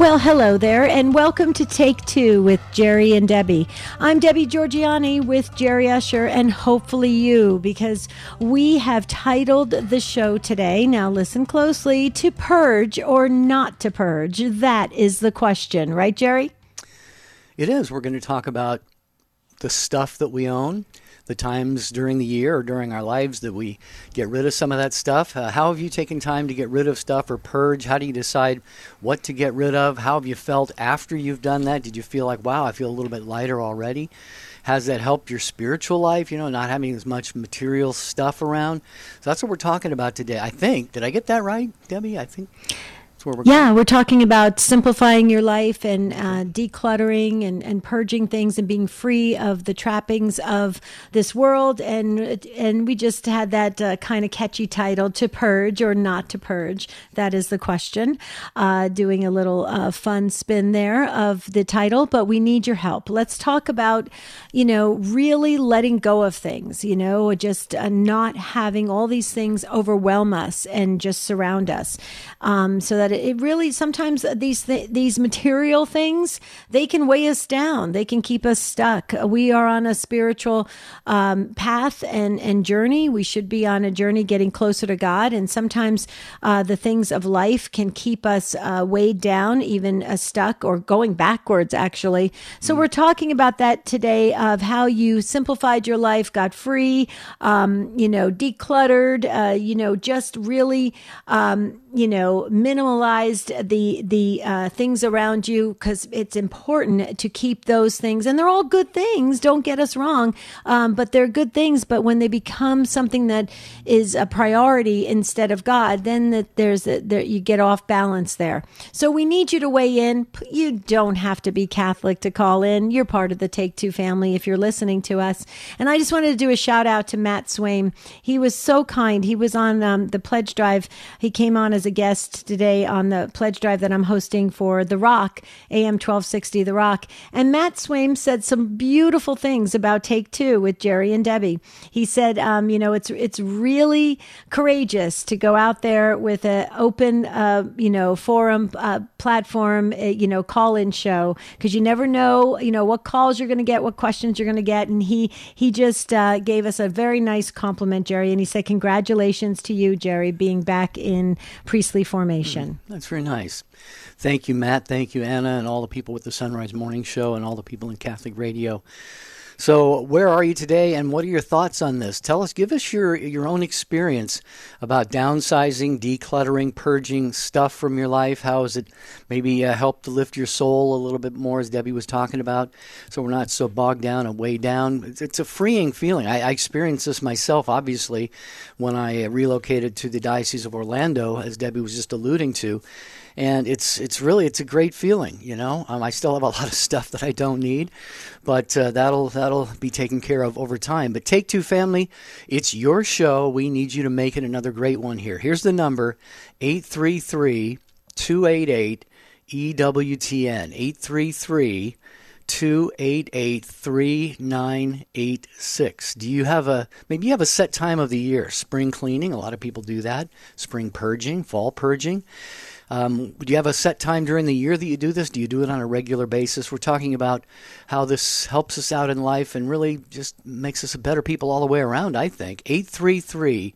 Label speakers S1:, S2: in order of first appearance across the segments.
S1: Well, hello there, and welcome to Take Two with Jerry and Debbie. I'm Debbie Georgianni with Jerry Usher, and hopefully you, because we have titled the show today. Now, listen closely to purge or not to purge. That is the question, right, Jerry?
S2: It is. We're going to talk about the stuff that we own the times during the year or during our lives that we get rid of some of that stuff. Uh, how have you taken time to get rid of stuff or purge? How do you decide what to get rid of? How have you felt after you've done that? Did you feel like, wow, I feel a little bit lighter already? Has that helped your spiritual life? You know, not having as much material stuff around. So that's what we're talking about today. I think. Did I get that right, Debbie? I think
S1: we're yeah, going. we're talking about simplifying your life and uh, decluttering and, and purging things and being free of the trappings of this world. And and we just had that uh, kind of catchy title to purge or not to purge. That is the question. Uh, doing a little uh, fun spin there of the title, but we need your help. Let's talk about, you know, really letting go of things. You know, just uh, not having all these things overwhelm us and just surround us, um, so that that it really sometimes these th- these material things they can weigh us down. They can keep us stuck. We are on a spiritual um, path and and journey. We should be on a journey getting closer to God. And sometimes uh, the things of life can keep us uh, weighed down, even uh, stuck or going backwards. Actually, so mm. we're talking about that today of how you simplified your life, got free, um, you know, decluttered, uh, you know, just really. Um, you know minimalized the the uh, things around you because it's important to keep those things. And they're all good things don't get us wrong um, but they're good things. But when they become something that is a priority instead of god then that there's a, there, you get off balance there. So we need you to weigh in. You don't have to be catholic to call in. You're part of the take two family if you're listening to us. And i just wanted to do a shout out to matt swaim. He was so kind. He was on um, the pledge drive. He came on as a guest today on the pledge drive that I'm hosting for The Rock, AM 1260 The Rock. And Matt Swaim said some beautiful things about Take Two with Jerry and Debbie. He said, um, you know, it's it's really courageous to go out there with an open, uh, you know, forum uh, platform, uh, you know, call in show because you never know, you know, what calls you're going to get, what questions you're going to get. And he he just uh, gave us a very nice compliment, Jerry, and he said, congratulations to you, Jerry, being back in priestly formation.
S2: That's very nice. Thank you, Matt. Thank you, Anna, and all the people with the Sunrise Morning Show and all the people in Catholic Radio. So, where are you today, and what are your thoughts on this? Tell us, give us your your own experience about downsizing, decluttering, purging stuff from your life. How has it maybe uh, helped to lift your soul a little bit more, as Debbie was talking about, so we're not so bogged down and weighed down. It's, it's a freeing feeling. I, I, experienced this myself, obviously, when I relocated to the Diocese of Orlando, as Debbie was just alluding to and it's it's really it's a great feeling. You know, um, I still have a lot of stuff that I don't need, but uh, that'll that'll be taken care of over time. But Take Two Family, it's your show. We need you to make it another great one here. Here's the number: 833 288 EWTN 833 288 3986. Do you have a, maybe you have a set time of the year? Spring cleaning, a lot of people do that. Spring purging, fall purging. Um, do you have a set time during the year that you do this? Do you do it on a regular basis? We're talking about how this helps us out in life and really just makes us better people all the way around, I think. 833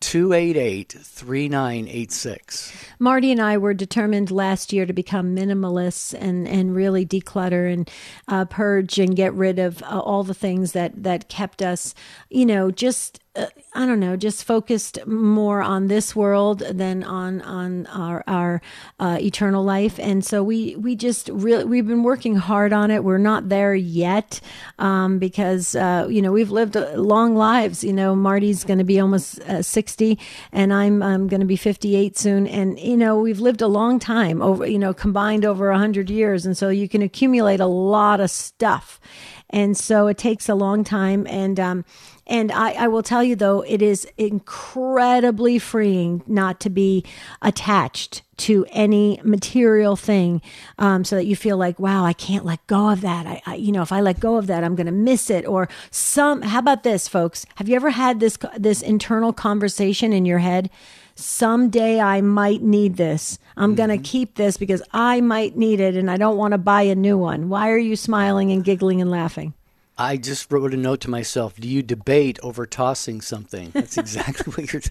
S2: 288 3986.
S1: Marty and I were determined last year to become minimalists and, and really declutter and uh, purge and get rid of uh, all the things that, that kept us, you know, just uh, I don't know, just focused more on this world than on on our our uh, eternal life. And so we we just really we've been working hard on it. We're not there yet um, because uh, you know we've lived long lives. You know, Marty's going to be almost uh, sixty, and I'm I'm going to be fifty eight soon. And you know, we've lived a long time over you know combined over a hundred years, and so you can accumulate a lot of stuff. And so it takes a long time and um, and I, I will tell you though, it is incredibly freeing not to be attached to any material thing um, so that you feel like wow i can't let go of that I, I, you know if i let go of that i'm going to miss it or some how about this folks have you ever had this this internal conversation in your head someday I might need this. I'm going to keep this because I might need it and I don't want to buy a new one. Why are you smiling and giggling and laughing?
S2: I just wrote a note to myself. Do you debate over tossing something? That's exactly what you're.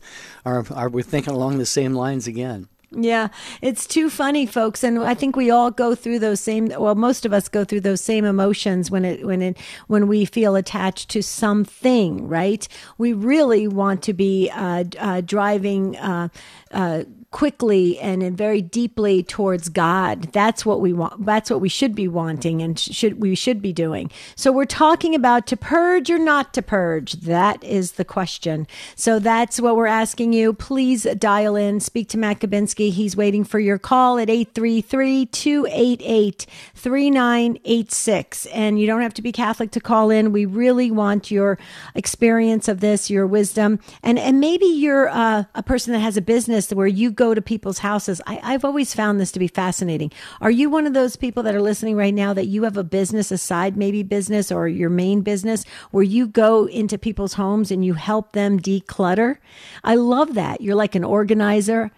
S2: Are, are we thinking along the same lines again?
S1: Yeah, it's too funny, folks, and I think we all go through those same. Well, most of us go through those same emotions when it when it when we feel attached to something. Right? We really want to be uh, uh, driving. Uh, uh quickly and very deeply towards God. That's what we want. That's what we should be wanting and should we should be doing. So we're talking about to purge or not to purge. That is the question. So that's what we're asking you. Please dial in, speak to Matt Gabinski. He's waiting for your call at 833-288-3986. And you don't have to be Catholic to call in. We really want your experience of this, your wisdom. And and maybe you're uh, a person that has a business where you go go to people's houses. I, I've always found this to be fascinating. Are you one of those people that are listening right now that you have a business, a side maybe business or your main business where you go into people's homes and you help them declutter? I love that. You're like an organizer.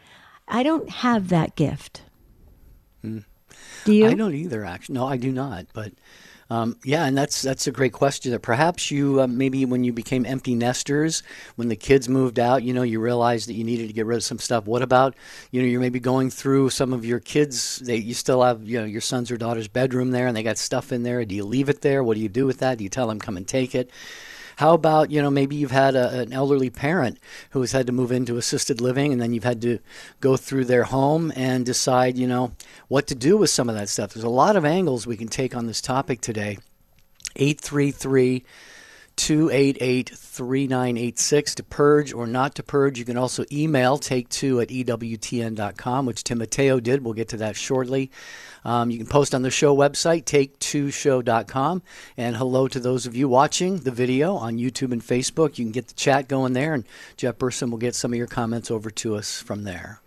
S1: I don't have that gift.
S2: Mm.
S1: Do you?
S2: I don't either, actually. No, I do not. But um, yeah, and that's that's a great question. That perhaps you uh, maybe when you became empty nesters, when the kids moved out, you know, you realized that you needed to get rid of some stuff. What about you know you're maybe going through some of your kids? They you still have you know your son's or daughter's bedroom there, and they got stuff in there. Do you leave it there? What do you do with that? Do you tell them come and take it? How about, you know, maybe you've had a, an elderly parent who has had to move into assisted living and then you've had to go through their home and decide, you know, what to do with some of that stuff. There's a lot of angles we can take on this topic today. 833 288 3986 to purge or not to purge. You can also email take two at EWTN.com, which Tim Mateo did. We'll get to that shortly. Um, you can post on the show website, take2show.com. And hello to those of you watching the video on YouTube and Facebook. You can get the chat going there, and Jeff Burson will get some of your comments over to us from there.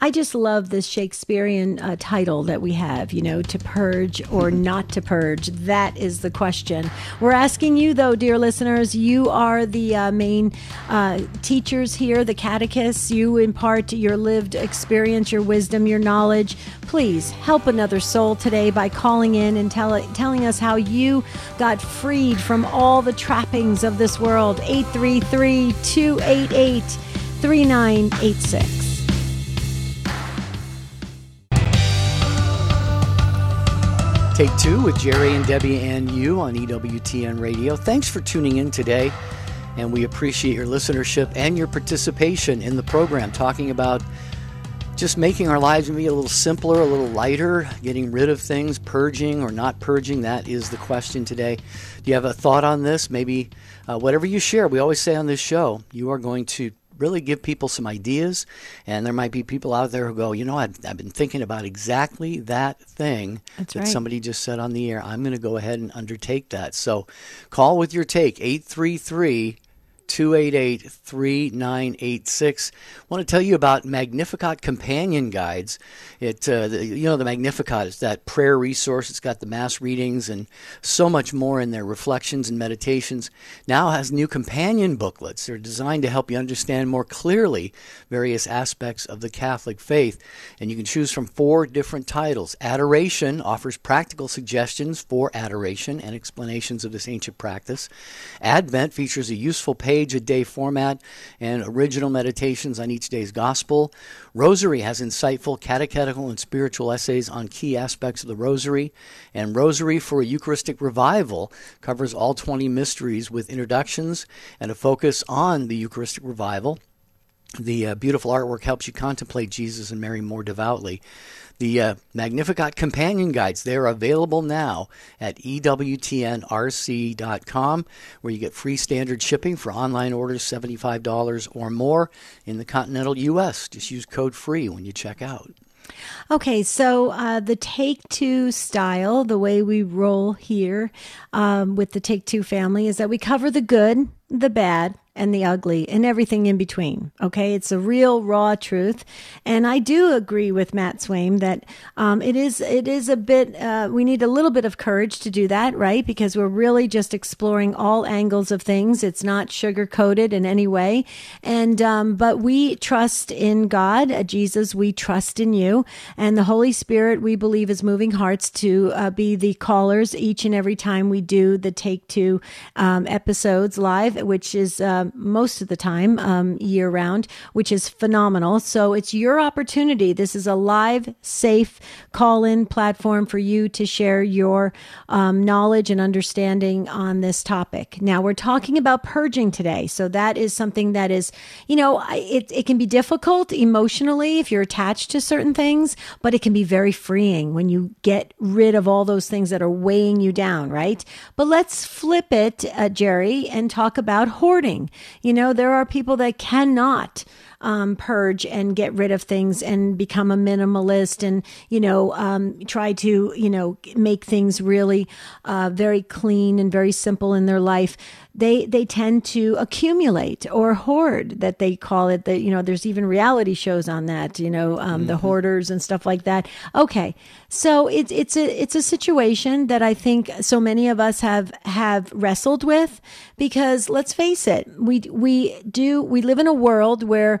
S1: I just love this Shakespearean uh, title that we have, you know, to purge or not to purge. That is the question. We're asking you, though, dear listeners, you are the uh, main uh, teachers here, the catechists. You impart your lived experience, your wisdom, your knowledge. Please help another soul today by calling in and tell, telling us how you got freed from all the trappings of this world. 833 288 3986.
S2: Take Two with Jerry and Debbie and you on EWTN Radio. Thanks for tuning in today, and we appreciate your listenership and your participation in the program, talking about just making our lives maybe a little simpler, a little lighter, getting rid of things, purging or not purging. That is the question today. Do you have a thought on this? Maybe uh, whatever you share, we always say on this show, you are going to really give people some ideas. And there might be people out there who go, you know, I've, I've been thinking about exactly that thing
S1: That's
S2: that
S1: right.
S2: somebody just said on the air. I'm going to go ahead and undertake that. So call with your take, 833 288 3986. I want to tell you about Magnificat Companion Guides. It, uh, the, you know, the Magnificat is that prayer resource. It's got the mass readings and so much more in there, reflections and meditations. Now has new companion booklets. They're designed to help you understand more clearly various aspects of the Catholic faith. And you can choose from four different titles. Adoration offers practical suggestions for adoration and explanations of this ancient practice. Advent features a useful page page a day format and original meditations on each day's gospel. Rosary has insightful catechetical and spiritual essays on key aspects of the Rosary. And Rosary for a Eucharistic Revival covers all 20 mysteries with introductions and a focus on the Eucharistic Revival. The uh, beautiful artwork helps you contemplate Jesus and Mary more devoutly. The uh, Magnificat Companion Guides, they're available now at EWTNRC.com, where you get free standard shipping for online orders $75 or more in the continental U.S. Just use code FREE when you check out.
S1: Okay, so uh, the take two style, the way we roll here um, with the take two family, is that we cover the good, the bad, and the ugly and everything in between. Okay. It's a real raw truth. And I do agree with Matt Swaim that um, it is, it is a bit, uh, we need a little bit of courage to do that, right? Because we're really just exploring all angles of things. It's not sugar coated in any way. And, um, but we trust in God, uh, Jesus, we trust in you. And the Holy Spirit, we believe, is moving hearts to uh, be the callers each and every time we do the Take Two um, episodes live, which is most of the time um, year round, which is phenomenal. So it's your opportunity. This is a live, safe call in platform for you to share your um, knowledge and understanding on this topic. Now, we're talking about purging today. So that is something that is, you know, it, it can be difficult emotionally if you're attached to certain things, but it can be very freeing when you get rid of all those things that are weighing you down, right? But let's flip it, uh, Jerry, and talk about hoarding. You know, there are people that cannot um, purge and get rid of things and become a minimalist and you know um, try to you know make things really uh, very clean and very simple in their life. They they tend to accumulate or hoard that they call it. That you know there's even reality shows on that you know um, mm-hmm. the hoarders and stuff like that. Okay. So it's it's a it's a situation that I think so many of us have have wrestled with because let's face it we we do we live in a world where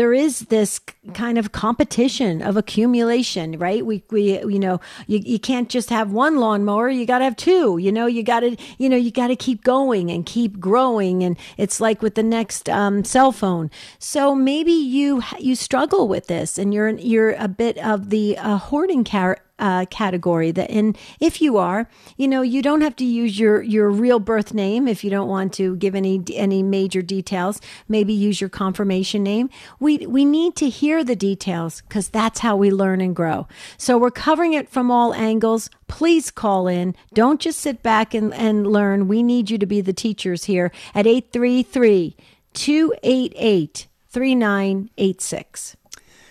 S1: there is this kind of competition of accumulation, right? We, we, you know, you, you can't just have one lawnmower. You got to have two, you know, you got to, you know, you got to keep going and keep growing. And it's like with the next, um, cell phone. So maybe you, you struggle with this and you're, you're a bit of the uh, hoarding uh, category that and if you are you know you don't have to use your your real birth name if you don't want to give any any major details maybe use your confirmation name we we need to hear the details because that's how we learn and grow so we're covering it from all angles please call in don't just sit back and, and learn we need you to be the teachers here at 833 288 3986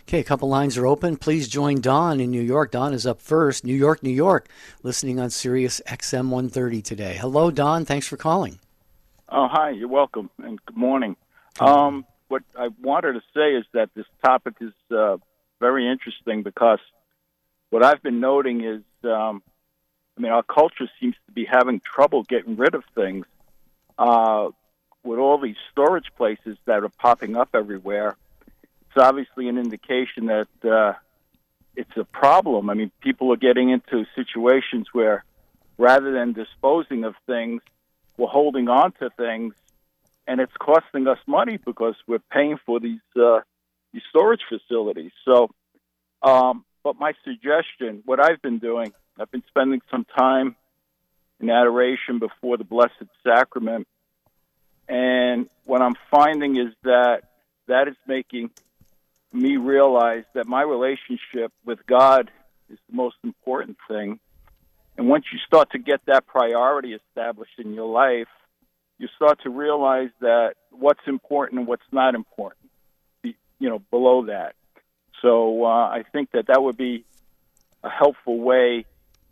S2: Okay, a couple lines are open. Please join Don in New York. Don is up first. New York, New York, listening on Sirius XM 130 today. Hello, Don. Thanks for calling.
S3: Oh, hi. You're welcome, and good morning. Um, what I wanted to say is that this topic is uh, very interesting because what I've been noting is, um, I mean, our culture seems to be having trouble getting rid of things. Uh, with all these storage places that are popping up everywhere, it's obviously an indication that uh, it's a problem. I mean, people are getting into situations where rather than disposing of things, we're holding on to things, and it's costing us money because we're paying for these uh, these storage facilities. So, um, but my suggestion, what I've been doing, I've been spending some time in adoration before the Blessed Sacrament, and what I'm finding is that that is making me realize that my relationship with God is the most important thing. And once you start to get that priority established in your life, you start to realize that what's important and what's not important, you know, below that. So uh, I think that that would be a helpful way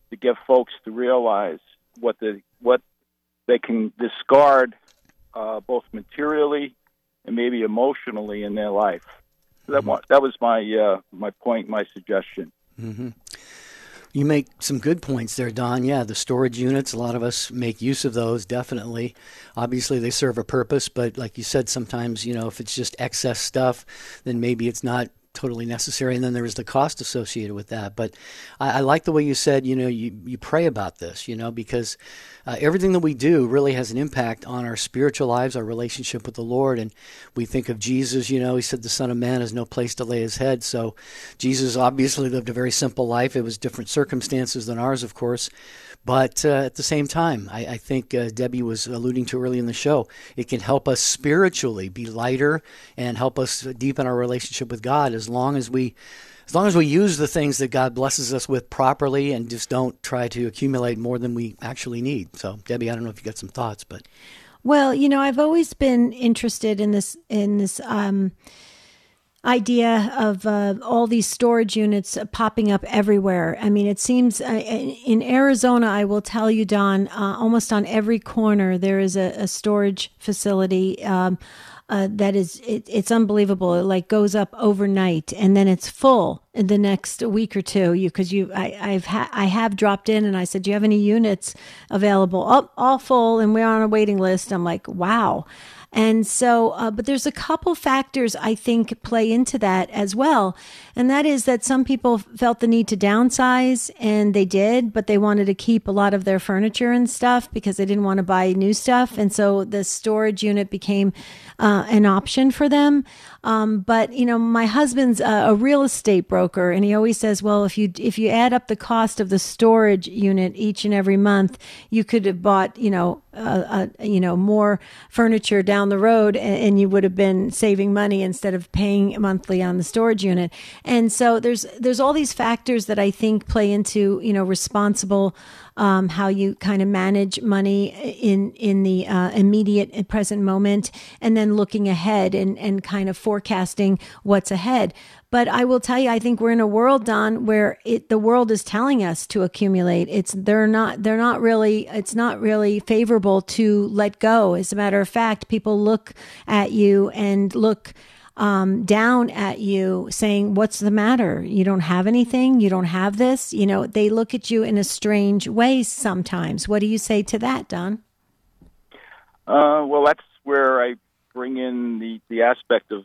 S3: to get folks to realize what the what they can discard, uh, both materially and maybe emotionally in their life that mm-hmm. that was my uh, my point, my suggestion.
S2: Mm-hmm. You make some good points there, Don. Yeah, the storage units, a lot of us make use of those, definitely. Obviously, they serve a purpose, but like you said, sometimes, you know, if it's just excess stuff, then maybe it's not totally necessary. And then there is the cost associated with that. But I, I, like the way you said, you know, you, you pray about this, you know, because uh, everything that we do really has an impact on our spiritual lives, our relationship with the Lord. And we think of Jesus, you know, he said the Son of Man has no place to lay his head. So Jesus obviously lived a very simple life. It was different circumstances than ours, of course. But uh, at the same time, I, I think uh, Debbie was alluding to early in the show, it can help us spiritually be lighter and help us deepen our relationship with God as long as we as long as we use the things that God blesses us with properly and just don't try to accumulate more than we actually need. So, Debbie, I don't know if you got some thoughts, but
S1: well, you know, I've always been interested in this in this um, idea of uh, all these storage units popping up everywhere. I mean, it seems uh, in Arizona, I will tell you, Don, uh, almost on every corner there is a, a storage facility. Um, uh, that is it, it's unbelievable. It like goes up overnight and then it's full in the next week or two. You because you I, I've ha- I have dropped in and I said, do you have any units available? Oh, all full, and we're on a waiting list. I'm like, wow. And so, uh, but there's a couple factors I think play into that as well. And that is that some people felt the need to downsize and they did, but they wanted to keep a lot of their furniture and stuff because they didn't want to buy new stuff. And so the storage unit became uh, an option for them. Um, but you know, my husband's a, a, real estate broker, and he always says, "Well, if you if you add up the cost of the storage unit each and every month, you could have bought you know uh, uh, you know more furniture down the road, and, and you would have been saving money instead of paying monthly on the storage unit." And so there's there's all these factors that I think play into you know responsible um, how you kind of manage money in in the uh, immediate present moment, and then looking ahead and and kind of forecasting what's ahead. But I will tell you, I think we're in a world, Don, where it, the world is telling us to accumulate. It's they're not they're not really it's not really favorable to let go. As a matter of fact, people look at you and look um, down at you saying, What's the matter? You don't have anything? You don't have this? You know, they look at you in a strange way sometimes. What do you say to that, Don?
S3: Uh, well, that's where I bring in the, the aspect of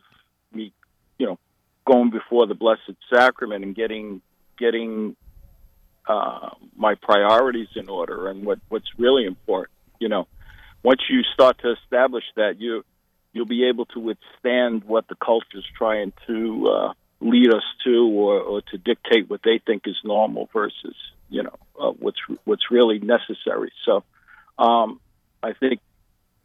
S3: me, you know, going before the Blessed Sacrament and getting getting uh, my priorities in order and what, what's really important. You know, once you start to establish that, you you'll be able to withstand what the culture's trying to uh, lead us to, or, or to dictate what they think is normal versus you know uh, what's what's really necessary. So, um, I think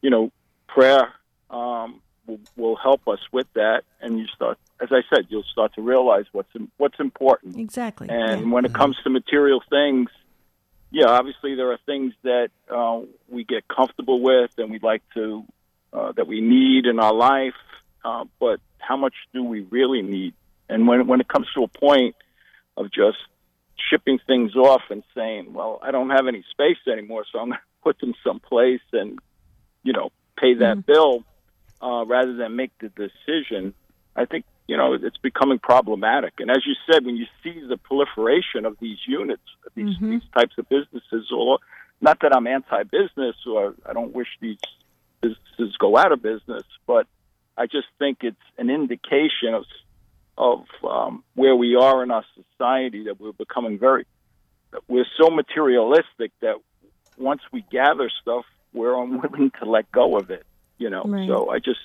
S3: you know prayer um, will, will help us with that, and you start, as I said, you'll start to realize what's what's important.
S1: Exactly.
S3: And
S1: yeah.
S3: when it comes to material things, yeah, obviously there are things that uh, we get comfortable with, and we'd like to uh, that we need in our life, uh, but how much do we really need? And when when it comes to a point of just shipping things off and saying, "Well, I don't have any space anymore, so I'm going to put them someplace and you know pay that mm-hmm. bill," uh, rather than make the decision, I think you know it's becoming problematic. And as you said, when you see the proliferation of these units, these mm-hmm. these types of businesses, or not that I'm anti-business or I don't wish these businesses go out of business, but I just think it's an indication of of um, where we are in our society that we're becoming very we're so materialistic that once we gather stuff, we're unwilling to let go of it. You know, right. so I just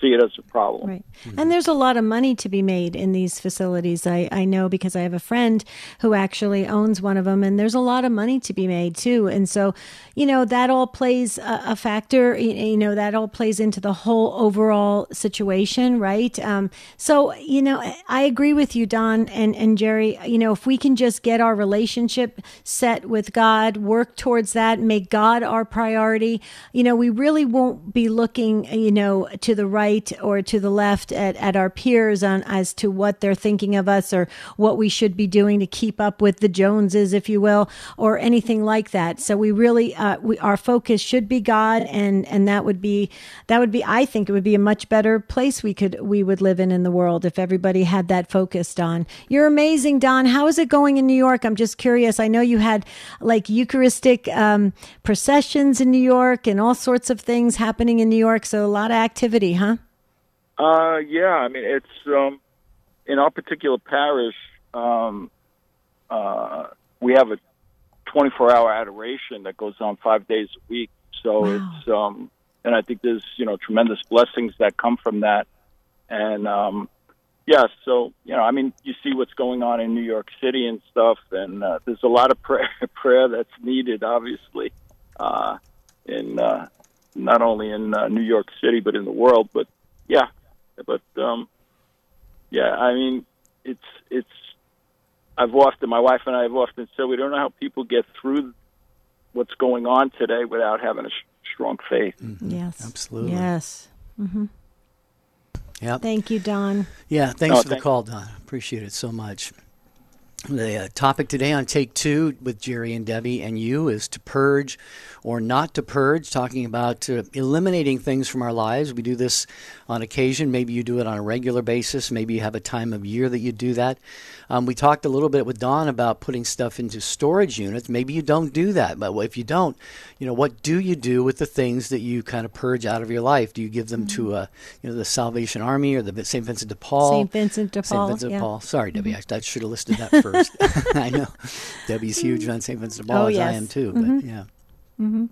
S3: see it as a problem.
S1: Right. And there's a lot of money to be made in these facilities. I, I know because I have a friend who actually owns one of them, and there's a lot of money to be made too. And so, you know, that all plays a, a factor, you, you, know, that all plays into the whole overall situation, right? Um, so, you know, I agree with you, Don and, and Jerry. You know, if we can just get our relationship set with God, work towards that, make God our priority, you know, we really won't be looking, you know, to the right right or to the left at, at our peers on as to what they're thinking of us or what we should be doing to keep up with the Joneses, if you will, or anything like that. So we really, uh, we, our focus should be God, and and that would be that would be. I think it would be a much better place we could we would live in in the world if everybody had that focused on. You're amazing, Don. How is it going in New York? I'm just curious. I know you had like Eucharistic um, processions in New York and all sorts of things happening in New York. So a lot of activity, huh?
S3: Uh, yeah, I mean it's um, in our particular parish. Um, uh, we have a 24-hour adoration that goes on five days a week. So wow. it's um, and I think there's you know tremendous blessings that come from that. And um, yeah, so you know, I mean, you see what's going on in New York City and stuff, and uh, there's a lot of prayer prayer that's needed, obviously, uh, in uh, not only in uh, New York City but in the world. But yeah, but um, yeah, I mean, it's it's. I've often, my wife and I have often said, we don't know how people get through what's going on today without having a sh- strong faith.
S1: Mm-hmm. Yes,
S2: absolutely.
S1: Yes. Mm-hmm.
S2: Yep.
S1: Thank you, Don.
S2: Yeah, thanks
S3: Oh,
S2: for the call, Don. Appreciate it so much. The uh, topic today on Take Two with Jerry and Debbie and you is to purge or not to purge, talking about uh, eliminating things from our lives. We do this on occasion. Maybe you do it on a regular basis. Maybe you have a time of year that you do that. Um, we talked a little bit with Don about putting stuff into storage units. Maybe you don't do that, but if you don't, you know, what do you do with the things that you kind of purge out of your life? Do you give them to, uh, you know, the Salvation Army or the St. Vincent de Paul?
S1: St. Vincent de Paul,
S2: St. Vincent
S1: yeah.
S2: de Paul. Sorry, Debbie. I, I should have listed that first. I know Debbie's huge on St. Vincent de oh, Paul,
S1: Oh,
S2: as I am too. But mm-hmm. yeah. Mm-hmm.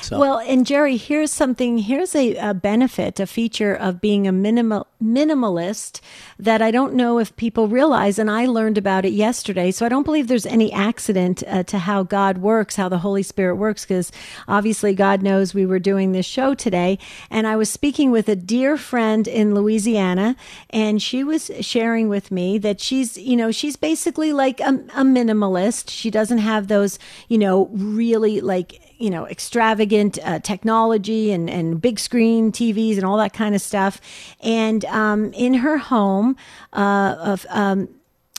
S2: So
S1: Well, and Jerry, here's something. Here's a, a benefit, a feature of being a minimal minimalist that I don't know if people realize, and I learned about it yesterday. So I don't believe there's any accident uh, to how God works, how the Holy Spirit works, because obviously God knows we were doing this show today. And I was speaking with a dear friend in Louisiana, and she was sharing with me that she's, you know, she's basically like a, a minimalist. She doesn't have those, you know, really like you know extravagant uh, technology and and big screen TVs and all that kind of stuff. And um, in her home, uh, of um,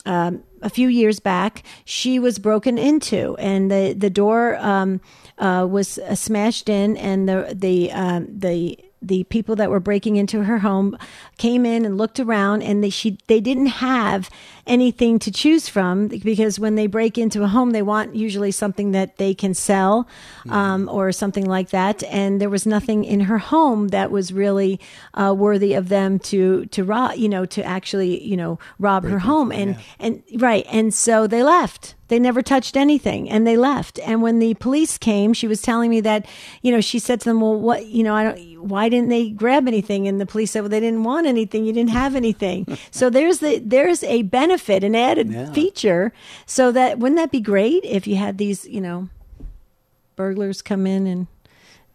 S1: um, a few years back, she was broken into, and the the door um, uh, was uh, smashed in, and the the um, the the people that were breaking into her home came in and looked around, and they she they didn't have anything to choose from because when they break into a home, they want usually something that they can sell um, or something like that, and there was nothing in her home that was really uh, worthy of them to to rob, you know, to actually you know rob her home, and and right, and so they left. They never touched anything and they left. And when the police came, she was telling me that, you know, she said to them, well, what, you know, I don't, why didn't they grab anything? And the police said, well, they didn't want anything. You didn't have anything. so there's the, there's a benefit, an added
S2: Yeah.
S1: feature. So that, wouldn't that be great if you had these, you know, burglars come in and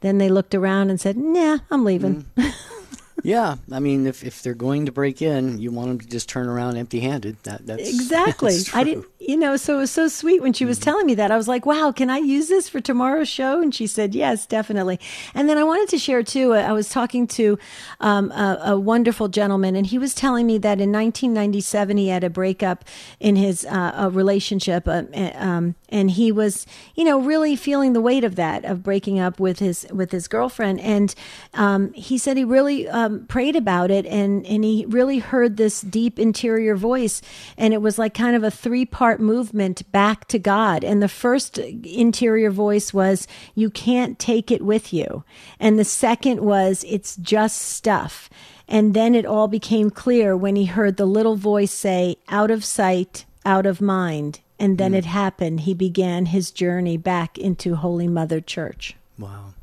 S1: then they looked around and said, nah, I'm leaving. Mm.
S2: yeah, I mean, if, if they're going to break in, you want them to just turn around empty-handed. That that's
S1: Exactly.
S2: that's
S1: I didn't, you know, so it was so sweet when she was telling me that. I was like, wow, can I use this for tomorrow's show? And she said, yes, definitely. And then I wanted to share too, I was talking to um, a, a wonderful gentleman, and he was telling me that in 1997 he had a breakup in his uh, a relationship, uh, um, and he was, you know, really feeling the weight of that, of breaking up with his with his girlfriend. And um, he said he really um, prayed about it, and and he really heard this deep interior voice, and it was like kind of a three part movement back to God. And the first interior voice was, "You can't take it with you," and the second was, "It's just stuff." And then it all became clear when he heard the little voice say, "Out of sight, out of mind." And then mm. it happened. He began his journey back into Holy Mother Church.
S2: Wow,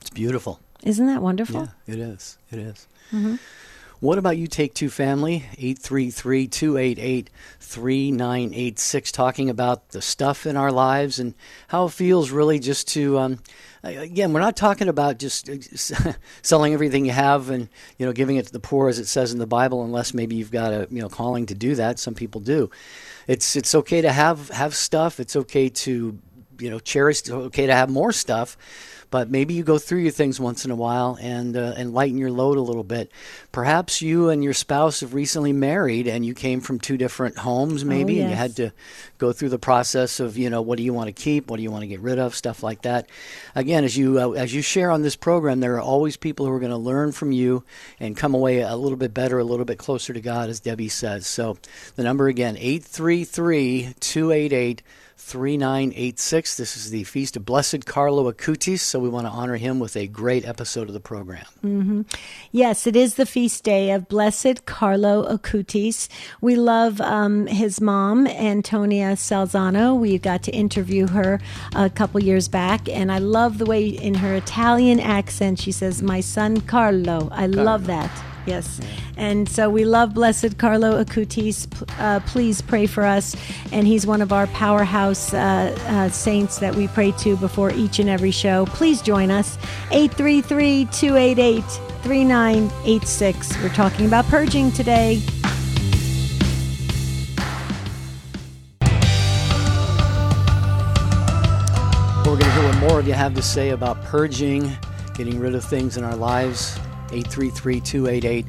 S2: it's beautiful.
S1: Isn't that wonderful?
S2: Yeah, it is. It is. Mm-hmm. What about you, Take Two Family? 833 288 3986, talking about the stuff in our lives and how it feels really just to. Um, again, we're not talking about just selling everything you have and you know giving it to the poor as it says in the Bible, unless maybe you've got a you know calling to do that. Some people do. It's it's okay to have have stuff. It's okay to you know cherish. It's okay to have more stuff but maybe you go through your things once in a while and uh, and lighten your load a little bit. Perhaps you and your spouse have recently married and you came from two different homes, maybe, and you had to go through the process of you know what do you want to keep, what do you want to get rid of, stuff like that. Again, as you uh, as you share on this program, there are always people who are going to learn from you and come away a little bit better, a little bit closer to God, as Debbie says. So the number again, 833 288 3986. This is the feast of Blessed Carlo Acutis, so we want to honor him with a great episode of the program.
S1: Yes, it is the feast day of Blessed Carlo Acutis. We love um, his mom, Antonia Salzano. We got to interview her a couple years back, and I love the way in her Italian accent she says, My son Carlo. I love that. Yes. And so we love Blessed Carlo Acutis. Uh, please pray for us. And he's one of our powerhouse uh, uh, saints that we pray to before each and every show. Please join us. 833 288 3986. We're talking about purging today.
S2: We're going to hear what more of you have to say about purging, getting rid of things in our lives. 833 288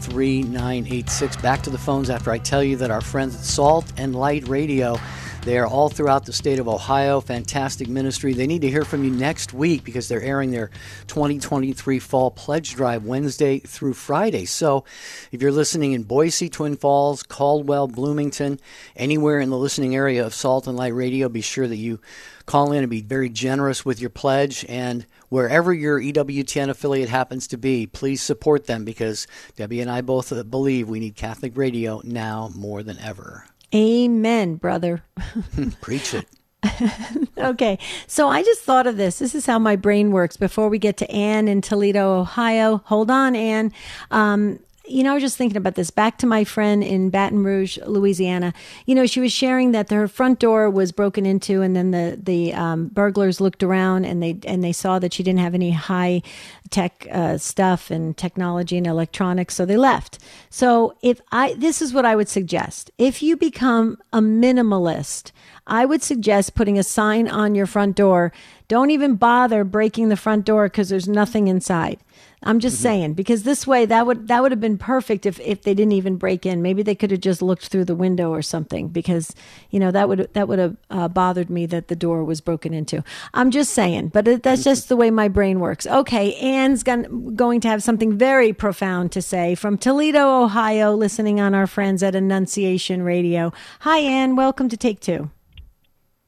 S2: 3986. Back to the phones after I tell you that our friends at Salt and Light Radio they are all throughout the state of Ohio. Fantastic ministry. They need to hear from you next week because they're airing their 2023 Fall Pledge Drive Wednesday through Friday. So if you're listening in Boise, Twin Falls, Caldwell, Bloomington, anywhere in the listening area of Salt and Light Radio, be sure that you call in and be very generous with your pledge. And wherever your EWTN affiliate happens to be, please support them because Debbie and I both believe we need Catholic radio now more than ever.
S1: Amen, brother.
S2: Preach it.
S1: okay, so I just thought of this. This is how my brain works. Before we get to Anne in Toledo, Ohio, hold on, Anne. Um, you know, I was just thinking about this. Back to my friend in Baton Rouge, Louisiana. You know, she was sharing that her front door was broken into, and then the the um, burglars looked around and they and they saw that she didn't have any high tech uh, stuff and technology and electronics, so they left. So if I, this is what I would suggest: if you become a minimalist, I would suggest putting a sign on your front door. Don't even bother breaking the front door because there's nothing inside. I'm just mm-hmm. saying because this way that would that would have been perfect if if they didn't even break in. Maybe they could have just looked through the window or something because you know that would that would have uh, bothered me that the door was broken into. I'm just saying, but it, that's just the way my brain works. Okay, Anne's going going to have something very profound to say from Toledo, Ohio, listening on our friends at Annunciation Radio. Hi, Anne. Welcome to Take Two.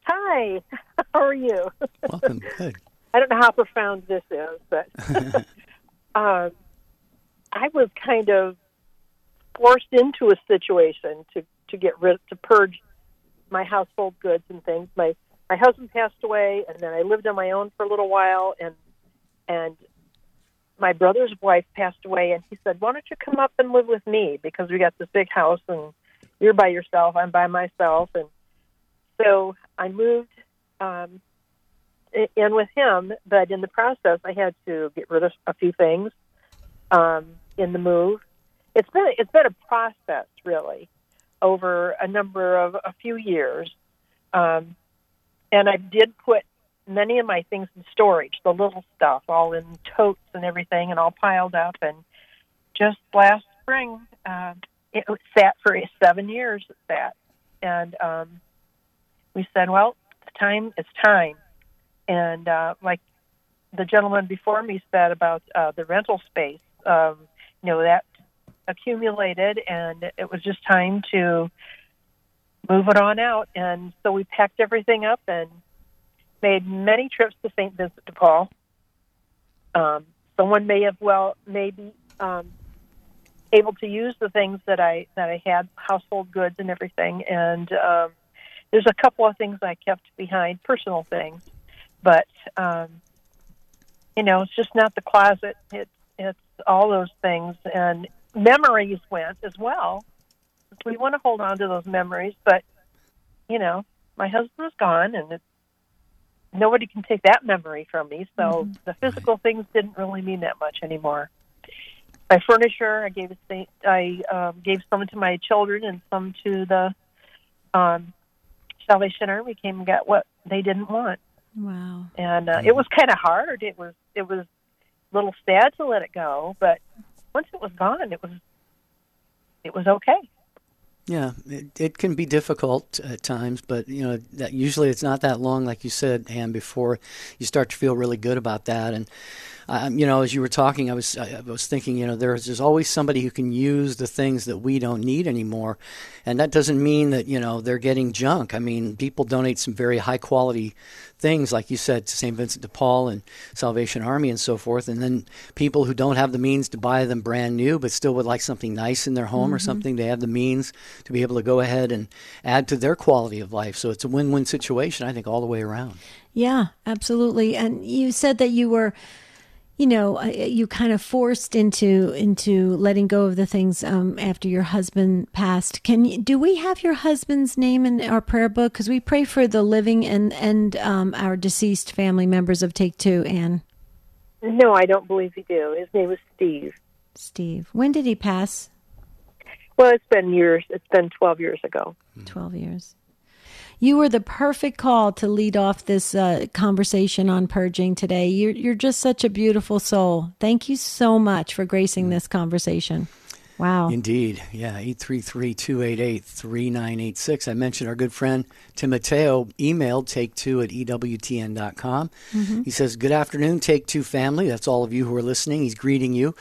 S4: Hi. How are you?
S2: Welcome. Good.
S4: I don't know how profound this is, but uh, I was kind of forced into a situation to to get rid to purge my household goods and things. My my husband passed away, and then I lived on my own for a little while, and and my brother's wife passed away, and he said, "Why don't you come up and live with me? Because we got this big house, and you're by yourself, I'm by myself." And so I moved um, in with him, but in the process, I had to get rid of a few things um, in the move. It's been it's been a process, really, over a number of a few years, um, and I did put many of my things in storage, the little stuff, all in totes and everything, and all piled up. And just last spring, uh, it sat for seven years. It sat, and um, we said, "Well, time. It's time." And uh, like the gentleman before me said about uh, the rental space, um, you know, that accumulated, and it was just time to move it on out. And so we packed everything up and made many trips to St. Vincent de Paul. Um, someone may have well maybe um, able to use the things that I that I had, household goods and everything. And um, there's a couple of things I kept behind, personal things but um, you know, it's just not the closet. It's it's all those things, and memories went as well. We want to hold on to those memories, but you know, my husband's gone, and it's, nobody can take that memory from me. So mm-hmm. the physical things didn't really mean that much anymore. My furniture, I gave a, I um, gave some to my children and some to the um, Salvation Army. Came and got what they didn't want.
S1: Wow.
S4: And uh, it was kind of hard. It was it was a little sad to let it go, but once it was gone, it was it was okay.
S2: Yeah, it, it can be difficult at times, but you know that usually it's not that long, like you said, and before you start to feel really good about that. And um, you know, as you were talking, I was I was thinking, you know, there's there's always somebody who can use the things that we don't need anymore, and that doesn't mean that you know they're getting junk. I mean, people donate some very high quality things, like you said, to St. Vincent de Paul and Salvation Army and so forth, and then people who don't have the means to buy them brand new, but still would like something nice in their home mm-hmm. or something, they have the means to be able to go ahead and add to their quality of life. So it's a win-win situation, I think, all the way around.
S1: Yeah, absolutely. And you said that you were you know uh, you kind of forced into into letting go of the things um, after your husband passed. Can you do we have your husband's name in our prayer book? Because we pray for the living and and um, our deceased family members of take two anne
S4: no i don't believe we do. His name was steve.
S1: Steve. When did he pass?
S4: Well it's been years it's been 12 years ago.
S1: 12 years You were the perfect call to lead off this uh, conversation on purging today. You're, you're just such a beautiful soul. Thank you so much for gracing this conversation. Wow.
S2: Indeed. Yeah. 833 288 3986. I mentioned our good friend Timoteo emailed take two at EWTN.com. Mm-hmm. He says, Good afternoon, Take Two family. That's all of you who are listening. He's greeting you.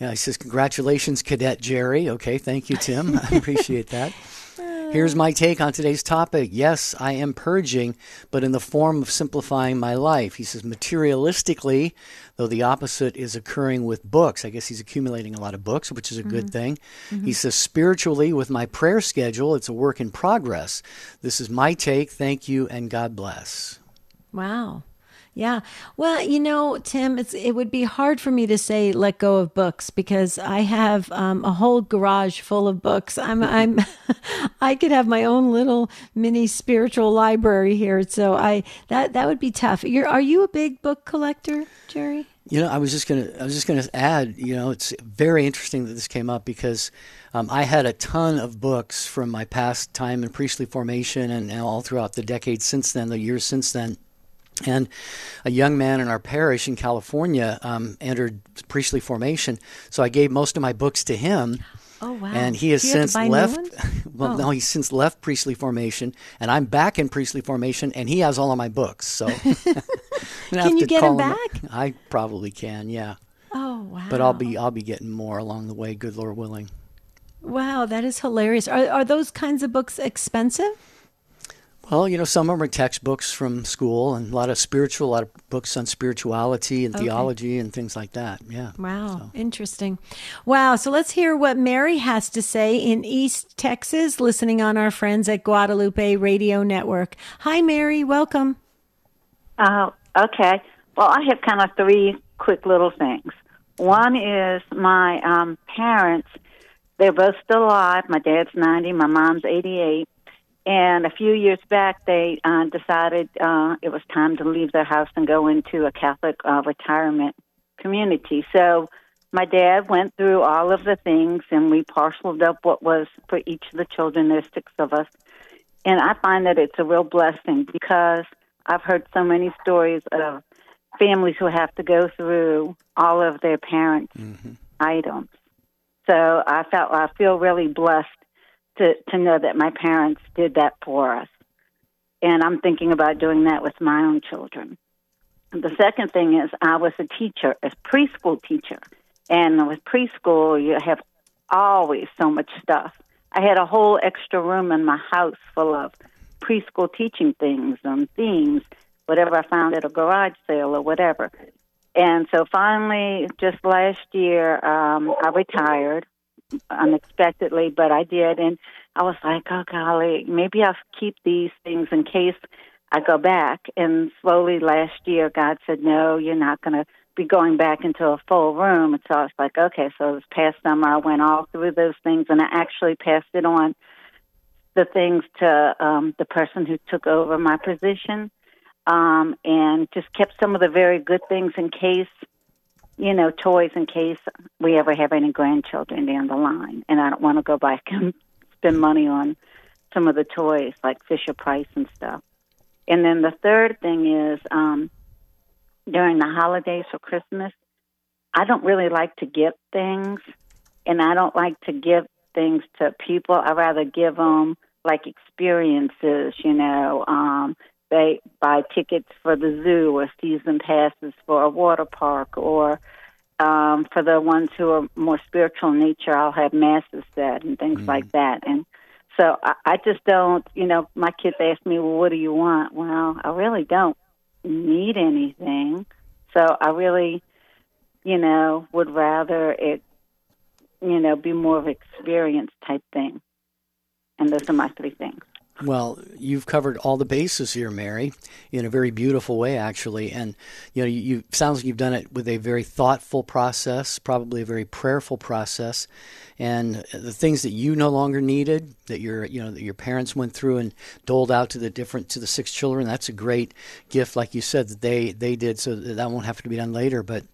S2: Yeah, he says, Congratulations, Cadet Jerry. Okay. Thank you, Tim. I appreciate that. Here's my take on today's topic. Yes, I am purging, but in the form of simplifying my life. He says, materialistically, though the opposite is occurring with books. I guess he's accumulating a lot of books, which is a mm-hmm. good thing. Mm-hmm. He says, spiritually, with my prayer schedule, it's a work in progress. This is my take. Thank you, and God bless.
S1: Wow. Yeah. Well, you know, Tim, it's it would be hard for me to say let go of books because I have um, a whole garage full of books. I'm I'm I could have my own little mini spiritual library here. So I that that would be tough. You're are you a big book collector, Jerry?
S2: You know, I was just gonna I was just gonna add. You know, it's very interesting that this came up because. Um, I had a ton of books from my past time in priestly formation and, and all throughout the decades since then, the years since then. And a young man in our parish in California um, entered priestly formation, so I gave most of my books to him.
S1: Oh wow!
S2: And he has since left. well, oh. no, he's since left priestly formation, and I'm back in priestly formation, and he has all of my books. So,
S1: can you get him back?
S2: Him. I probably can. Yeah.
S1: Oh wow!
S2: But I'll be I'll be getting more along the way, good Lord willing.
S1: Wow, that is hilarious. Are are those kinds of books expensive?
S2: Well, you know, some of them are textbooks from school, and a lot of spiritual, a lot of books on spirituality and okay. theology and things like that. Yeah.
S1: Wow, so. interesting. Wow. So let's hear what Mary has to say in East Texas, listening on our friends at Guadalupe Radio Network. Hi, Mary. Welcome.
S5: Uh, okay. Well, I have kind of three quick little things. One is my um, parents. They're both still alive. My dad's ninety. My mom's eighty-eight and a few years back, they uh, decided uh, it was time to leave their house and go into a Catholic uh, retirement community. So my dad went through all of the things, and we parceled up what was for each of the children. There's six of us. And I find that it's a real blessing because I've heard so many stories of families who have to go through all of their parents' mm-hmm. items. So I felt I feel really blessed to to know that my parents did that for us. And I'm thinking about doing that with my own children. The second thing is I was a teacher, a preschool teacher. And with preschool, you have always so much stuff. I had a whole extra room in my house full of preschool teaching things and themes, whatever I found at a garage sale or whatever. And so finally, just last year, um, I retired unexpectedly, but I did. And I was like, oh, golly, maybe I'll keep these things in case I go back. And slowly last year, God said, no, you're not going to be going back into a full room. And so I was like, okay. So this past summer, I went all through those things and I actually passed it on the things to um, the person who took over my position um, and just kept some of the very good things in case you know, toys in case we ever have any grandchildren down the line. And I don't want to go back and spend money on some of the toys like Fisher Price and stuff. And then the third thing is um, during the holidays for Christmas, I don't really like to gift things, and I don't like to give things to people. I rather give them like experiences, you know. Um, they buy tickets for the zoo or season passes for a water park or um, for the ones who are more spiritual in nature, I'll have masses said and things mm. like that. And so I, I just don't, you know, my kids ask me, well, what do you want? Well, I really don't need anything. So I really, you know, would rather it, you know, be more of an experience type thing. And those are my three things.
S2: Well, you've covered all the bases here, Mary, in a very beautiful way, actually. And you know, you, you sounds like you've done it with a very thoughtful process, probably a very prayerful process, and the things that you no longer needed, that your you know that your parents went through and doled out to the different to the six children. That's a great gift, like you said, that they they did, so that, that won't have to be done later. But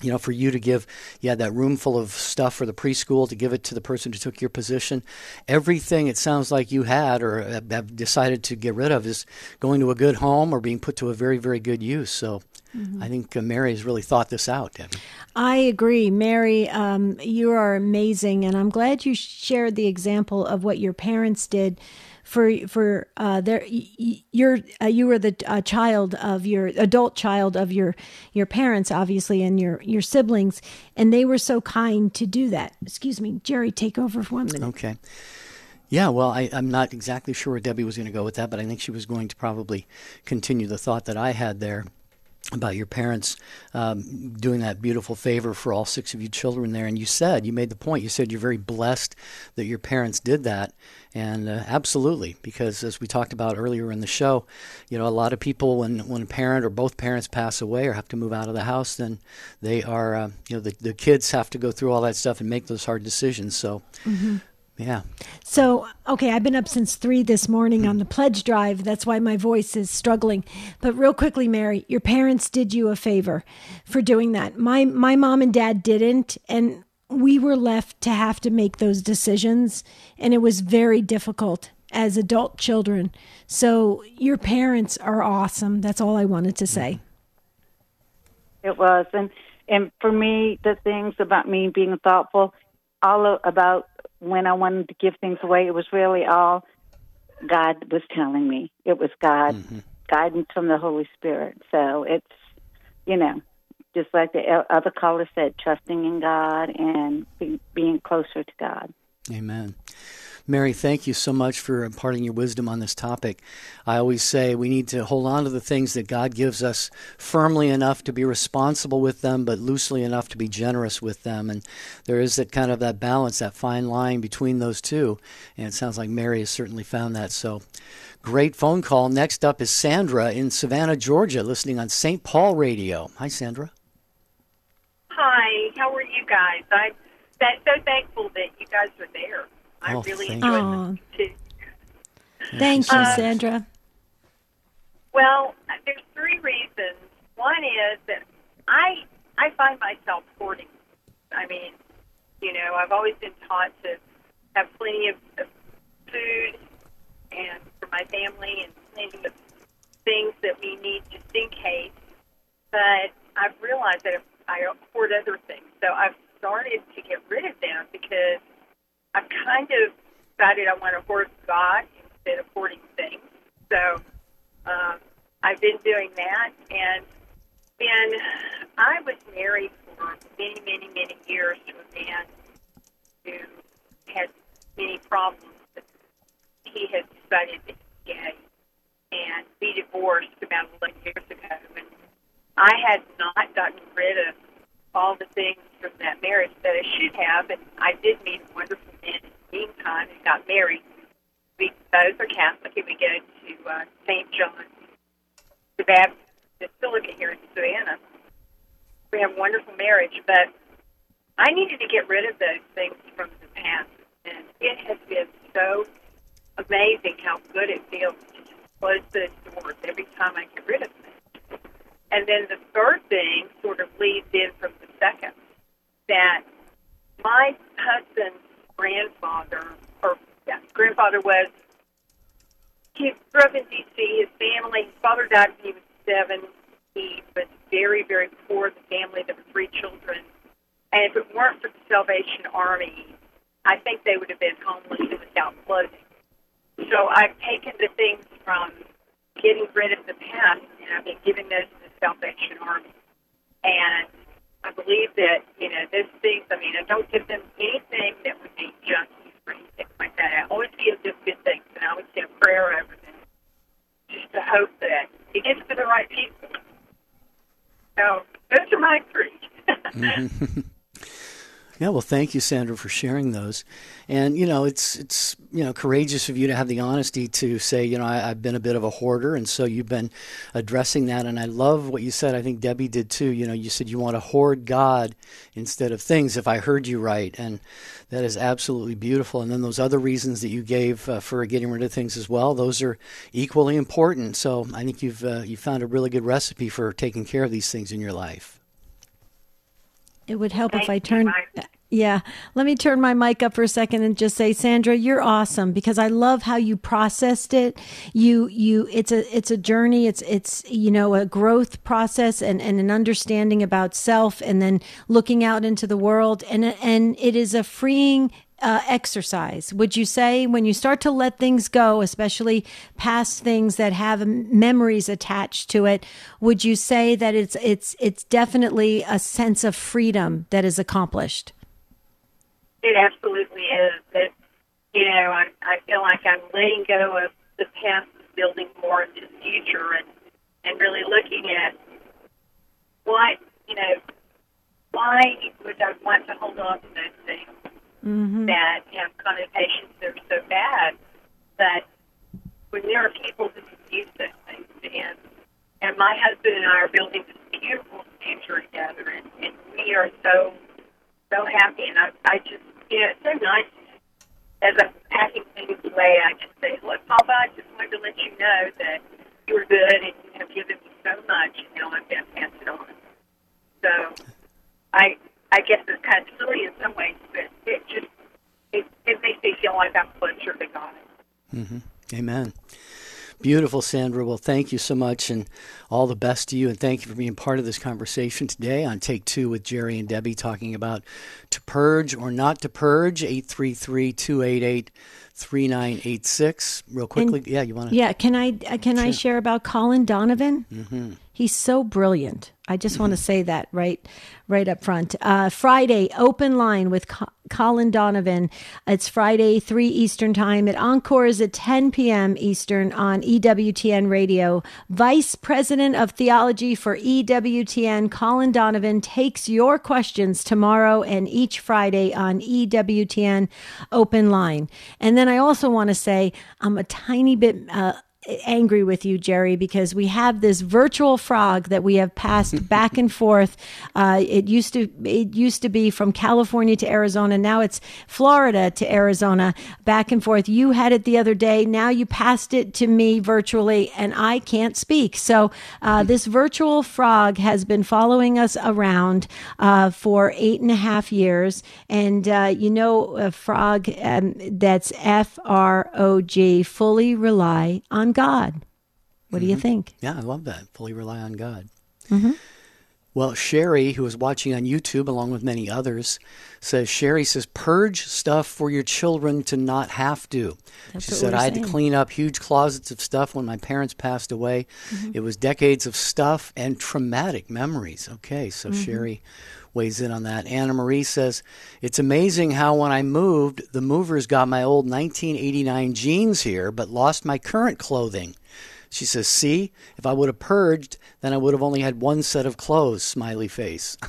S2: you know, for you to give, you had that room full of stuff for the preschool to give it to the person who took your position. Everything it sounds like you had or have decided to get rid of is going to a good home or being put to a very, very good use. So mm-hmm. I think uh, Mary has really thought this out, Debbie.
S1: I agree. Mary, um, you are amazing. And I'm glad you shared the example of what your parents did for for uh, there you're uh, you were the uh, child of your adult child of your your parents obviously and your your siblings and they were so kind to do that. Excuse me jerry take over for one minute.
S2: Okay. Yeah, well, I, am not exactly sure where Debbie was going to go with that, but I think she was going to probably continue the thought that I had there about your parents um, doing that beautiful favor for all six of you children there. And you said, you made the point, you said you're very blessed that your parents did that. And uh, absolutely, because as we talked about earlier in the show, you know, a lot of people, when, when a parent or both parents pass away or have to move out of the house, then they are, uh, you know, the, the kids have to go through all that stuff and make those hard decisions. So, mm-hmm. Yeah.
S1: So, okay, I've been up since three this morning on the pledge drive. That's why my voice is struggling. But real quickly, Mary, your parents did you a favor for doing that. My my mom and dad didn't, and we were left to have to make those decisions, and it was very difficult as adult children. So your parents are awesome. That's all I wanted to say.
S5: It was, and and for me, the things about me being thoughtful, all about when I wanted to give things away, it was really all God was telling me. It was God, mm-hmm. guidance from the Holy Spirit. So it's, you know, just like the other caller said, trusting in God and be, being closer to God.
S2: Amen. Mary, thank you so much for imparting your wisdom on this topic. I always say we need to hold on to the things that God gives us firmly enough to be responsible with them, but loosely enough to be generous with them. And there is that kind of that balance, that fine line between those two. And it sounds like Mary has certainly found that. So great phone call. Next up is Sandra in Savannah, Georgia, listening on St. Paul Radio. Hi, Sandra.
S6: Hi, how are you guys? I'm so thankful that you guys are there. I oh, really enjoyed them too.
S1: Thank you, uh, Sandra.
S6: Well, there's three reasons. One is that I I find myself hoarding. I mean, you know, I've always been taught to have plenty of, of food and for my family and plenty of things that we need just in case. But I've realized that I hoard other things, so I've started to get rid of them because I've kind of decided I want to hoard God instead of hoarding things. So um, I've been doing that, and then I was married for many, many, many years to a man who had many problems. He had decided to be gay and be divorced about 11 years ago, and I had not gotten rid of all the things from that marriage that I should have, and I did meet a wonderful man in the meantime and got married. We both are Catholic, and we go to uh, St. John, the Baptist Basilica here in Savannah. We have a wonderful marriage, but I needed to get rid of those things from the past, and it has been so amazing how good it feels to just close those doors every time I get rid of them. And then the third thing sort of leads in from the second that my husband's grandfather, or yeah, grandfather was, he grew up in D.C. His family, his father died when he was seven. He was very, very poor. The family, there were three children. And if it weren't for the Salvation Army, I think they would have been homeless and without clothing. So I've taken the things from getting rid of the past and I've been giving those to the Salvation Army. And I believe that, you know, those things, I mean, I don't give them anything that would be junkies or anything like that. I always give them good things, and I always say a prayer over them just to hope that it gets to the right people. So those are my three. Mm-hmm.
S2: Yeah, well, thank you, Sandra, for sharing those. And you know, it's it's you know courageous of you to have the honesty to say, you know, I, have been a bit of a hoarder, and so you've been addressing that. And I love what you said. I think Debbie did too. You know, you said you want to hoard God instead of things. If I heard you right, and that is absolutely beautiful. And then those other reasons that you gave uh, for getting rid of things as well, those are equally important. So I think you've uh, you found a really good recipe for taking care of these things in your life.
S1: It would help if I turned.
S6: Mike.
S1: Uh, yeah, let me turn my mic up for a second and just say, Sandra, you're awesome because I love how you processed it. You, you, it's a, it's a journey. It's, it's, you know, a growth process and, and an understanding about self, and then looking out into the world, and and it is a freeing uh, exercise, would you say, when you start to let things go, especially past things that have memories attached to it? Would you say that it's it's it's definitely a sense of freedom that is accomplished?
S6: It absolutely is. That you know, I I feel like I'm letting go of the past, building more into the future, and and really looking at what you know. Why would I want to hold on to those things
S1: Mm-hmm.
S6: that have connotations that are so bad that when there are people who use those things, and and my husband and I are building this beautiful future together, and, and we are so so happy, and I, I just you know it's so nice as I'm packing things away. I just say, look, Papa, I just wanted to let you know that you were good and you have given me so much, and now I'm going to pass it on. So, I I guess it's kind of silly in some ways, but it just it, it makes me feel like I'm closer to God.
S2: Amen. Beautiful, Sandra. Well, thank you so much and all the best to you. And thank you for being part of this conversation today on Take Two with Jerry and Debbie talking about to purge or not to purge, 833 288 3986. Real quickly. yeah, you want to?
S1: Yeah, can I uh, can I share about Colin Donovan? Mm-hmm. He's so brilliant. I just want to say that right right up front. Uh, Friday open line with Co- Colin Donovan. It's Friday three Eastern time. At Encore is at 10 p.m. Eastern on EWTN Radio. Vice President of Theology for EWTN, Colin Donovan takes your questions tomorrow and each Friday on EWTN Open Line. And then I also want to say I'm a tiny bit. Uh, angry with you, Jerry, because we have this virtual frog that we have passed back and forth. Uh, it used to it used to be from California to Arizona. Now it's Florida to Arizona, back and forth. You had it the other day. Now you passed it to me virtually, and I can't speak. So uh, this virtual frog has been following us around uh, for eight and a half years, and uh, you know, a frog um, that's F R O G, fully rely on God. What do you think?
S2: Yeah, I love that. Fully rely on God. Mm-hmm. Well, Sherry, who is watching on YouTube along with many others, says Sherry says purge stuff for your children to not have to.
S1: That's
S2: she said I had
S1: saying.
S2: to clean up huge closets of stuff when my parents passed away.
S1: Mm-hmm.
S2: It was decades of stuff and traumatic memories. Okay, so
S1: Mm-hmm.
S2: Sherry weighs in on that. Anna Marie says it's amazing how when I moved, the movers got my old 1989 jeans here, but lost my current clothing. She says, "See, if I would have purged, then I would have only had one set of clothes." Smiley face.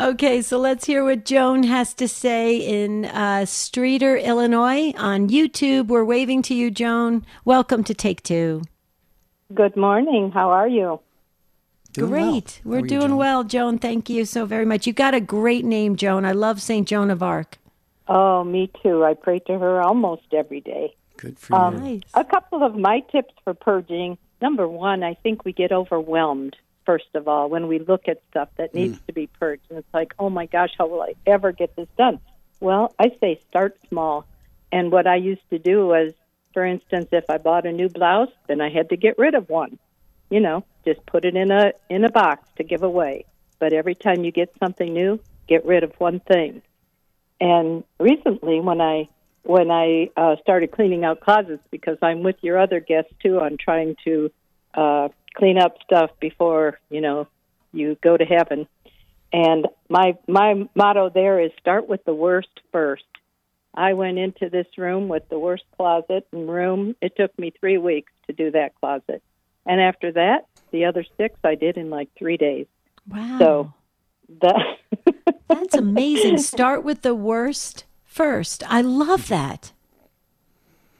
S1: Okay, so let's hear what Joan has to say in uh, Streator, Illinois on YouTube. We're waving to you, Joan. Welcome to Take Two.
S7: Good morning. How are you?
S2: Doing.
S1: Great.
S2: How
S1: We're
S2: are you,
S1: doing
S2: Joan?
S1: well, Joan. Thank you so very much. You got a great name, Joan. I love St. Joan of Arc.
S7: Oh, me too. I pray to her almost every day.
S2: Good for you.
S1: Um, nice.
S7: A couple of my tips for purging. Number one, I think we get overwhelmed, first of all, when we look at stuff that needs mm. to be purged. And it's like, oh my gosh, how will I ever get this done? Well, I say start small. And what I used to do was, for instance, if I bought a new blouse, then I had to get rid of one. You know, just put it in a in a box to give away. But every time you get something new, get rid of one thing. And recently, when I when I uh, started cleaning out closets, because I'm with your other guests too, on trying to uh, clean up stuff before you know you go to heaven. And my my motto there is start with the worst first. I went into this room with the worst closet and room. It took me three weeks to do that closet, and after that, the other six I did in like three days.
S1: Wow.
S7: So that
S1: That's amazing. Start with the worst first. I love that.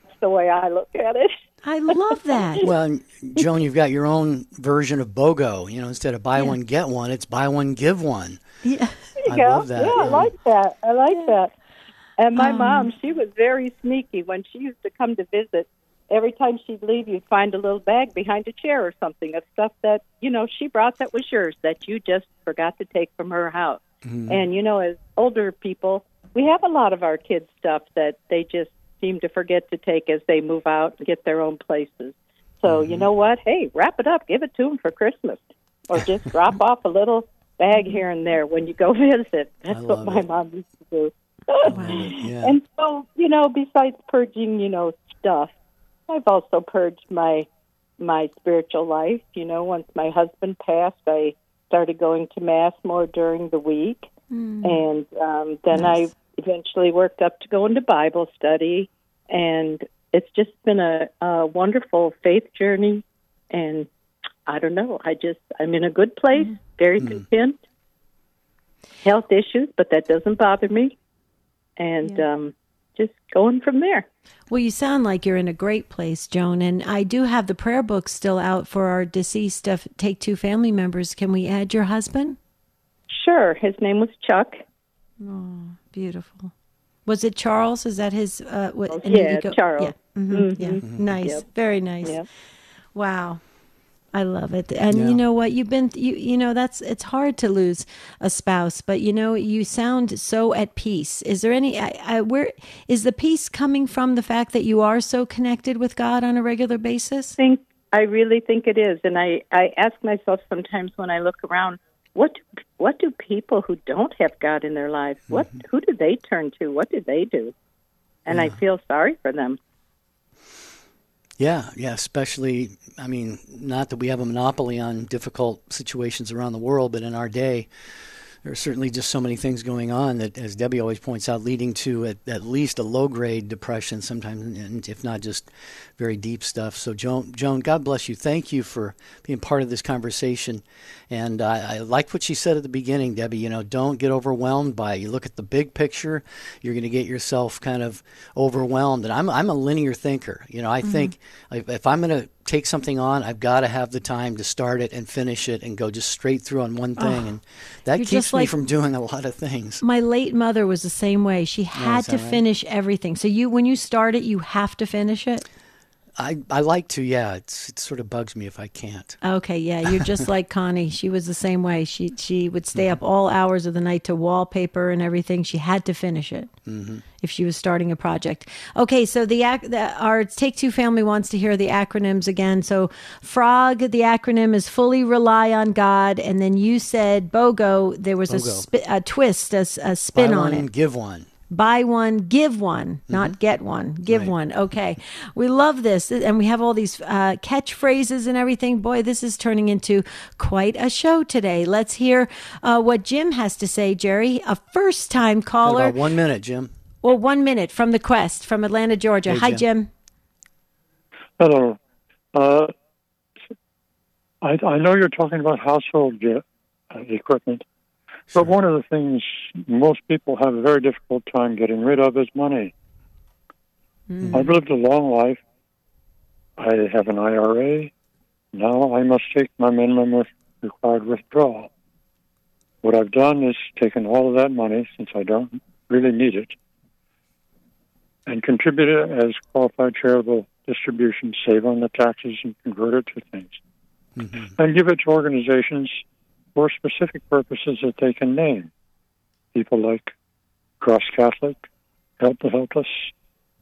S7: that's the way I look at it.
S1: I love that.
S2: Well, Joan, you've got your own version of BOGO. You know, instead of buy one get one, it's buy one give one.
S1: Yeah.
S2: I
S7: Yeah,
S2: love that.
S7: Yeah, I like that. I like that. And my
S1: Um,
S7: mom, she was very sneaky when she used to come to visit. Every time she'd leave, you'd find a little bag behind a chair or something of stuff that you know she brought that was yours that you just forgot to take from her house.
S2: Mm-hmm.
S7: And you know, as older people, we have a lot of our kids' stuff that they just seem to forget to take as they move out and get their own places. So
S2: Mm-hmm.
S7: you know what? Hey, wrap it up, give it to them for Christmas, or just drop off a little bag here and there when you go visit. That's what my
S2: it.
S7: mom used to do.
S2: Yeah.
S7: And so, you know, besides purging, you know, stuff, I've also purged my my spiritual life. You know, once my husband passed, I started going to mass more during the week, and um, then
S1: Nice.
S7: I eventually worked up to going to Bible study, and it's just been a, a wonderful faith journey. And I don't know, I just I'm in a good place, very content. Health issues, but that doesn't bother me, and um, just going from there.
S1: Well, you sound like you're in a great place, Joan. And I do have the prayer book still out for our deceased uh, Take Two family members. Can we add your husband?
S7: Sure, his name was Chuck.
S1: Oh, beautiful. Was it Charles? Is that his? Uh, what, and
S7: yeah,
S1: you go-
S7: Charles.
S1: Yeah, Mm-hmm. yeah. nice,
S7: Yep.
S1: very nice.
S7: Yep.
S1: Wow, I love it. And
S2: Yeah.
S1: you know what? You've been, you you know, that's it's hard to lose a spouse, but you know, you sound so at peace. Is there any? I, I, where is the peace coming from? The fact that you are so connected with God on a regular basis.
S7: I think I really think it is, and I I ask myself sometimes when I look around, what do, what do people who don't have God in their lives, what mm-hmm. who do they turn to? What do they do? And I feel sorry for them.
S2: Yeah, yeah, especially, I mean, not that we have a monopoly on difficult situations around the world, but in our day, there are certainly just so many things going on that, as Debbie always points out, leading to at, at least a low grade depression, sometimes, and if not just very deep stuff. So, Joan, Joan, God bless you. Thank you for being part of this conversation. And I, I like what she said at the beginning, Debbie. You know, don't get overwhelmed by it. You look at the big picture, you're going to get yourself kind of overwhelmed. And I'm, I'm a linear thinker. You know, I mm-hmm. think if, if I'm going to take something on, I've got to have the time to start it and finish it and go just straight through on one thing. and that keeps me
S1: like-
S2: from doing a lot of things.
S1: My late mother was the same way. She had
S2: is
S1: to
S2: right?
S1: finish everything. So you, when you start it, you have to finish it.
S2: I, I like to, yeah. It's, it sort of bugs me if I can't.
S1: Okay, yeah, you're just like Connie. She was the same way. She she would stay mm-hmm. up all hours of the night to wallpaper and everything. She had to finish it mm-hmm. if she was starting a project. Okay, so the, the our Take Two family wants to hear the acronyms again. So FROG, the acronym is fully rely on God, and then you said BOGO. There was a,
S2: BOGO.
S1: spi- a twist, a, a spin
S2: Buy
S1: on
S2: one,
S1: it.
S2: give one.
S1: Buy one, give one, not get one, give
S2: Right.
S1: one. Okay. We love this. And we have all these uh, catchphrases and everything. Boy, this is turning into quite a show today. Let's hear uh, what Jim has to say, Jerry. A first time caller.
S2: About one minute, Jim.
S1: Well, one minute from the Quest from Atlanta, Georgia.
S2: Hey,
S1: Hi,
S2: Jim.
S1: Jim.
S8: Hello. Uh, I, I know you're talking about household ge- uh, equipment, but one of the things most people have a very difficult time getting rid of is money. Hmm. I've lived a long life. I have an IRA. Now I must take my minimum required withdrawal. What I've done is taken all of that money, since I don't really need it, and contribute it as qualified charitable distribution, save on the taxes, and convert it to things. Mm-hmm. And give it to organizations for specific purposes that they can name. People like Cross Catholic, Help the Helpless,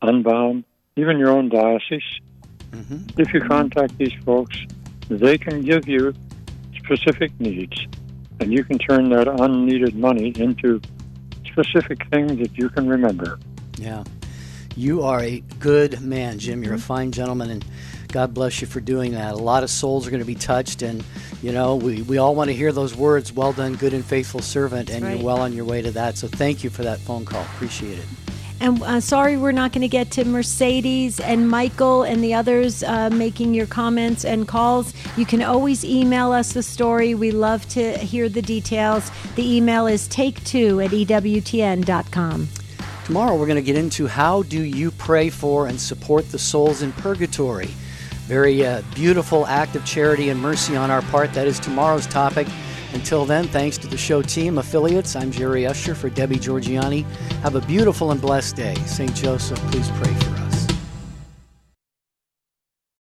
S8: Unbound, even your own diocese. If you contact these folks, they can give you specific needs, and you can turn that unneeded money into specific things that you can remember.
S2: Yeah. You are a good man, Jim.
S1: Mm-hmm.
S2: You're a fine gentleman, and God bless you for doing that. A lot of souls are going to be touched, and, you know, we, we all want to hear those words, well done, good and faithful servant, and
S1: right.
S2: you're well on your way to that. So thank you for that phone call. Appreciate it.
S1: And uh, sorry, we're not going to get to Mercedes and Michael and the others uh, making your comments and calls. You can always email us the story. We love to hear the details. The email is take2 at E EWTN.com.
S2: Tomorrow we're going to get into how do you pray for and support the souls in purgatory. Very uh, beautiful act of charity and mercy on our part. That is tomorrow's topic. Until then, thanks to the show team, affiliates, I'm Jerry Usher for Debbie Georgianni. Have a beautiful and blessed day. St. Joseph, please pray for us.